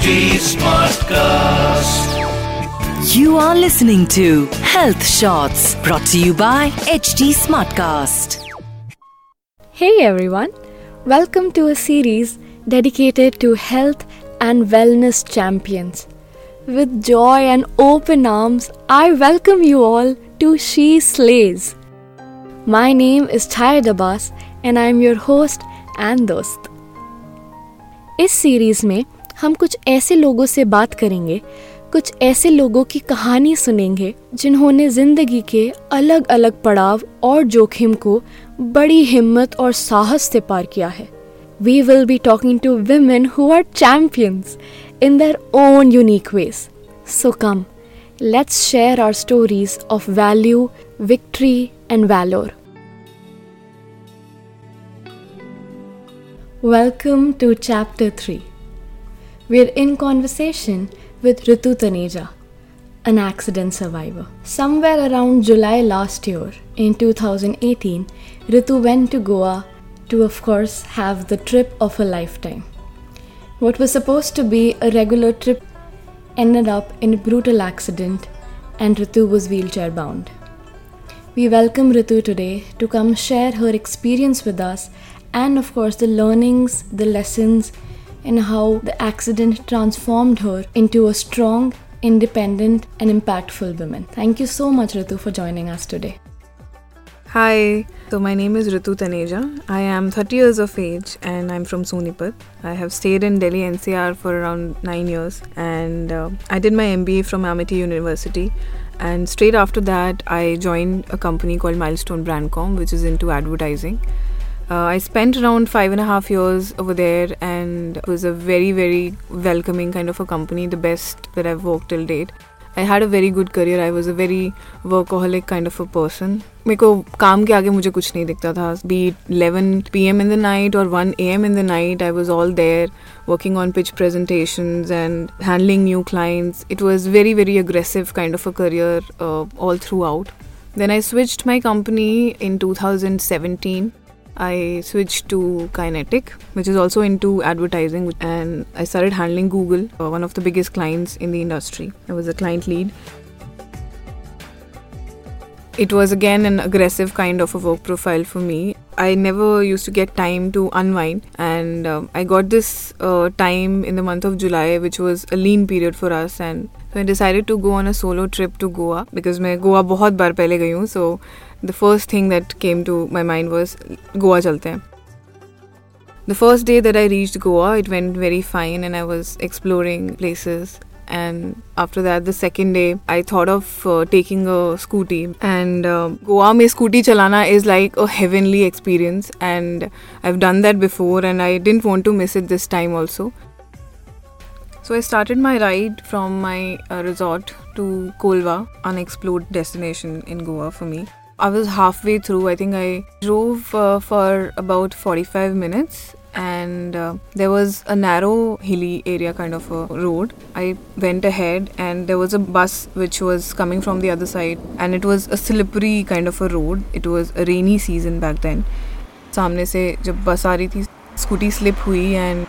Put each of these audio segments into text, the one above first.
HT Smartcast. You are listening to Health Shots brought to you by HT Smartcast. Hey everyone, welcome to a series dedicated to health and wellness champions. With joy and open arms, I welcome you all to She Slays. My name is Chaya Dabas and I'm your host and dost. इस series में हम कुछ ऐसे लोगों से बात करेंगे कुछ ऐसे लोगों की कहानी सुनेंगे जिन्होंने ज़िंदगी के अलग अलग पड़ाव और जोखिम को बड़ी हिम्मत और साहस से पार किया है we will be talking to women who are champions in their own unique ways so come let's share our stories of value, victory, and valor. Welcome to Chapter 3. We're in conversation with Ritu Taneja, an accident survivor. Somewhere around July last year, in 2018, Ritu went to Goa to, of course, have the trip of a lifetime. What was supposed to be a regular trip ended up in a brutal accident, and Ritu was wheelchair bound. We welcome Ritu today to come share her experience with us and, of course, the learnings, the lessons, and how the accident transformed her into a strong, independent, and impactful woman. Thank you so much, Ritu, for joining us today. Hi, so my name is Ritu Taneja. I am 30 years of age and I'm from Sonipat. I have stayed in Delhi NCR for around 9 years and uh, I did my MBA from Amity University. And straight after that, I joined a company called Milestone Brandcom, which is into advertising. Uh, I spent around five and a half years over there, and it was a very, very welcoming kind of a company, the best that I've worked till date. I had a very good career. I was a very workaholic kind of a person. मेरे को काम के आगे मुझे कुछ नहीं दिखता था B 11 p.m. in the night or 1 a.m. in the night I was all there working on pitch presentations and handling new clients it was very very aggressive kind of a career uh, all throughout then I switched my company in 2017 I switched to Kinetic, which is also into advertising, and I started handling Google, uh, one of the biggest clients in the industry. I was a client lead. It was again an aggressive kind of a work profile for me. I never used to get time to unwind, and uh, I got this uh, time in the month of July, which was a lean period for us, and so I decided to go on a solo trip to Goa because मैं गोवा बहुत बार पहले गई हूँ so the first thing that came to my mind was Goa chalte. The first day that I reached Goa, it went very fine and I was exploring places. And after that, the second day, I thought of uh, taking a scooty. And uh, Goa mein scooty chalana is like a heavenly experience. And I've done that before and I didn't want to miss it this time also. So I started my ride from my uh, resort to Colva, unexplored destination in Goa for me. I was halfway through. I think I drove uh, for about 45 minutes and uh, there was a narrow hilly area kind of a road i went ahead and there was a bus which was coming from the other side and it was a slippery kind of a road it was a rainy season back then सामने से जब बस आ रही थी scooty slip हुई and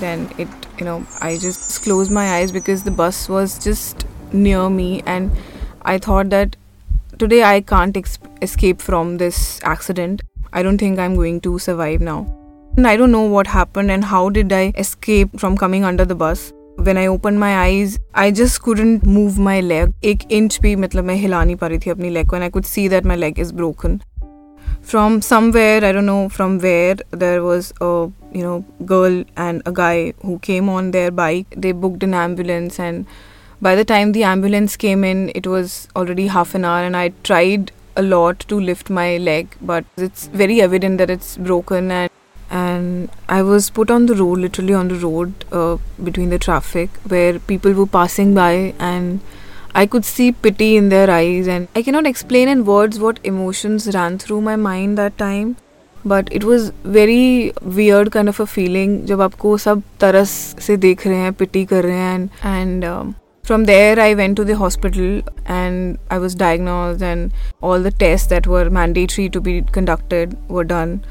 then it you know i just closed my eyes because the bus was just near me and i thought that today i can't ex- escape from this accident i don't think i'm going to survive now and i don't know what happened and how did i escape from coming under the bus when I opened my eyes, I just couldn't move my leg. एक inch भी मतलब मैं हिला नहीं पा रही थी अपनी leg को and I could see that my leg is broken. From somewhere, I don't know from where, there was a you know girl and a guy who came on their bike. They booked an ambulance and by the time the ambulance came in, it was already half an hour and I tried a lot to lift my leg, but it's very evident that it's broken and and I was put on the road, literally on the road uh, between the traffic, where people were passing by, and I could see pity in their eyes, and I cannot explain in words what emotions ran through my mind that time. But it was very weird kind of a feeling जब आपको सब तरस से देख रहे हैं पिटी कर रहे हैं and um, from there I went to the hospital and I was diagnosed and all the tests that were mandatory to be conducted were done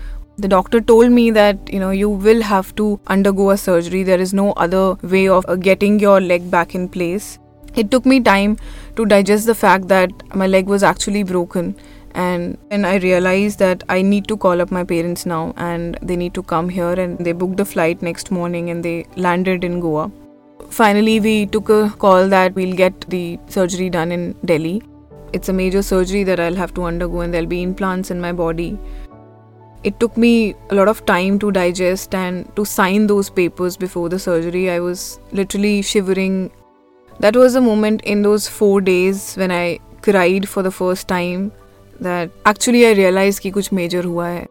The doctor told me that, you know, you will have to undergo a surgery. There is no other way of getting your leg back in place. It took me time to digest the fact that my leg was actually broken. And then I realized that I need to call up my parents now and they need to come here. And they booked a flight next morning and they landed in Goa. Finally, we took a call that we'll get the surgery done in Delhi. It's a major surgery that I'll have to undergo, and there'll be implants in my body it took me a lot of time to digest and to sign those papers before the surgery. I was literally shivering. That was a moment in those four days when I cried for the first time that actually I realized कि कुछ major हुआ है.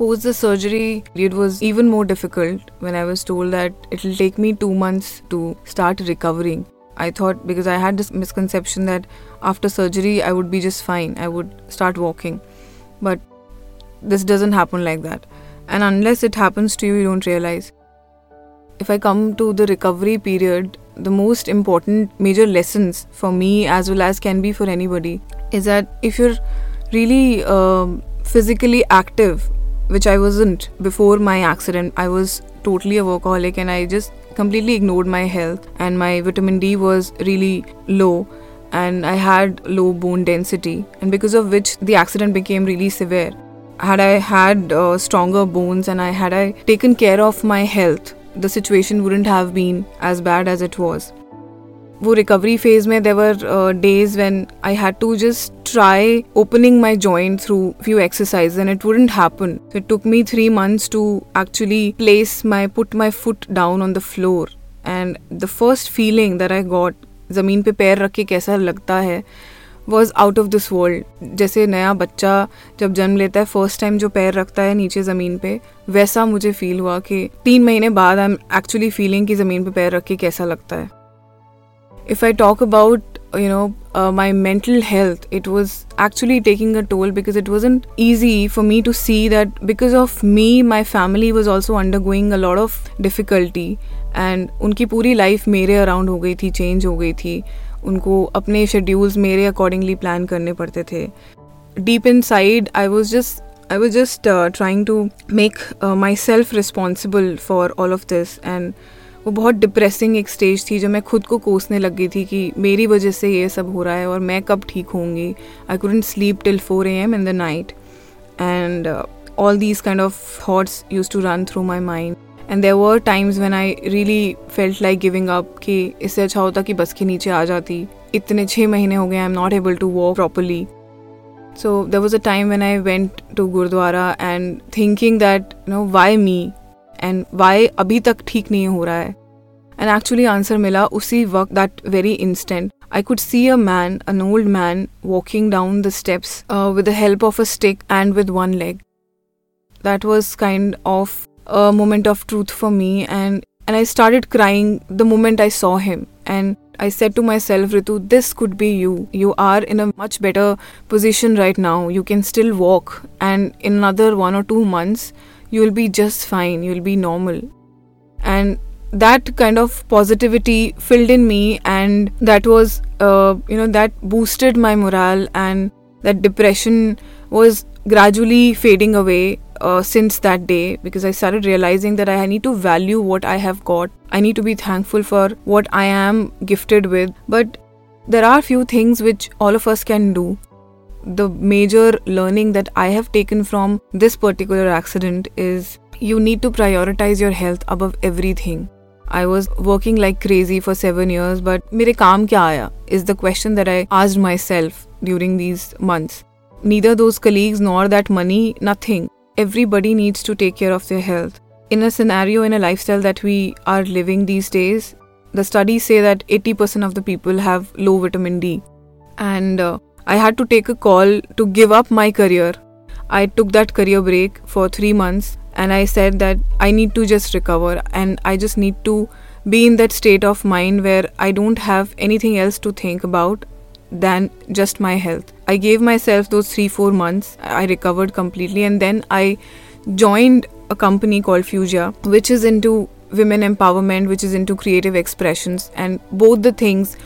Post the surgery, it was even more difficult when I was told that it will take me two months to start recovering. I thought because I had this misconception that after surgery I would be just fine, I would start walking. But this doesn't happen like that. And unless it happens to you, you don't realize. If I come to the recovery period, the most important major lessons for me, as well as can be for anybody, is that if you're really um, physically active, which I wasn't before my accident, I was totally a workaholic and I just completely ignored my health, and my vitamin D was really low and I had low bone density, and because of which the accident became really severe had I had uh, stronger bones and I had I taken care of my health, the situation wouldn't have been as bad as it was. वो recovery phase में there were days when I had to just try opening my joint through few exercise and it wouldn't happen it took me three months to actually place my put my foot down on the floor and the first feeling that I got ज़मीन पे पैर रख के कैसा लगता है was out of this world जैसे नया बच्चा जब जन्म लेता है फ़र्स्ट टाइम जो पैर रखता है नीचे ज़मीन पे, वैसा मुझे फील हुआ कि तीन महीने बाद आई एम एक्चुअली फीलिंग कि ज़मीन पे पैर रख के कैसा लगता है। If I talk about you know uh, my mental health it was actually taking a toll because it wasn't easy for me to see that because of me my family was also undergoing a lot of difficulty and उनकी पूरी life मेरे around हो गई थी change हो गई थी उनको अपने शेड्यूल्स मेरे अकॉर्डिंगली प्लान करने पड़ते थे deep in side I was just I was just trying to make my self responsible for all of this and वो बहुत डिप्रेसिंग एक स्टेज थी जो मैं खुद को कोसने लग गई थी कि मेरी वजह से ये सब हो रहा है और मैं कब ठीक होंगी। I couldn't sleep till four A M in the night and all these kind of thoughts used to run through my mind and there were times when I really felt like giving up कि इससे अच्छा होता कि बस के नीचे आ जाती। इतने छः महीने हो गए I am not able to walk properly so there was a time when I went to gurdwara and thinking that no why me and Y अभी तक ठीक नहीं हो रहा है एंड एक्चुअली आंसर मिला उसी वक्त that very instant I could see a man, an old man, walking down the steps uh, with the help of a stick and with one leg. That was kind of a moment of truth for me and and I started crying the moment I saw him and I said to myself Ritu this could be you you are in a much better position right now you can still walk and in another 1 or 2 months you will be just fine you will be normal and that kind of positivity filled in me and that was uh, you know that boosted my morale and that depression was gradually fading away uh, since that day because I started realizing that I need to value what I have got. I need to be thankful for what I am gifted with. But there are few things which all of us can do. The major learning that I have taken from this particular accident is you need to prioritize your health above everything. I was working like crazy for seven years, but mere kaam kya aaya is the question that I asked myself during these months. Neither those colleagues nor that money, nothing everybody needs to take care of their health. In a scenario, in a lifestyle that we are living these days, the studies say that 80% of the people have low vitamin D. And uh, I had to take a call to give up my career. I took that career break for three months and I said that I need to just recover and I just need to be in that state of mind where I don't have anything else to think about than just my health. I gave myself those three, four months. I recovered completely, and then I joined a company called Fuzia, which is into women empowerment, which is into creative expressions, and both the things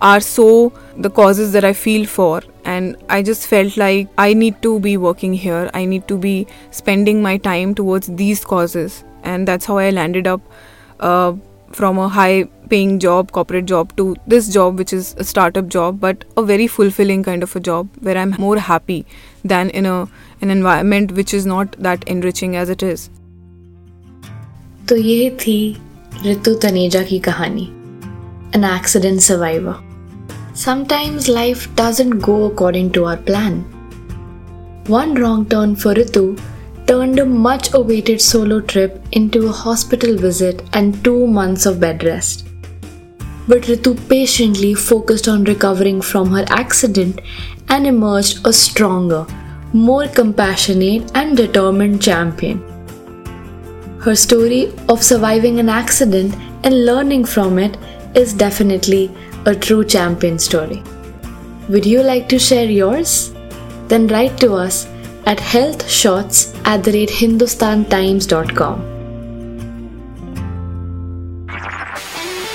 are so the causes that I feel for and I just felt like I need to be working here. I need to be spending my time towards these causes, and that's how I landed up uh, from a high paying job, corporate job, to this job, which is a startup job, but a very fulfilling kind of a job where I'm more happy than in a an environment which is not that enriching as it is. तो ये थी ऋतु तनेजा की कहानी an accident survivor. Sometimes life doesn't go according to our plan. One wrong turn for Ritu turned a much awaited solo trip into a hospital visit and two months of bed rest. But Ritu patiently focused on recovering from her accident and emerged a stronger, more compassionate, and determined champion. Her story of surviving an accident and learning from it is definitely a true champion story. Would you like to share yours? Then write to us at healthshots at the rate hindustantimes.com.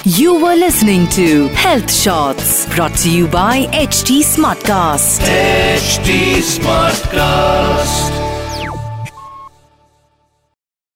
You were listening to Health Shots brought to you by HT Smartcast. HT Smartcast.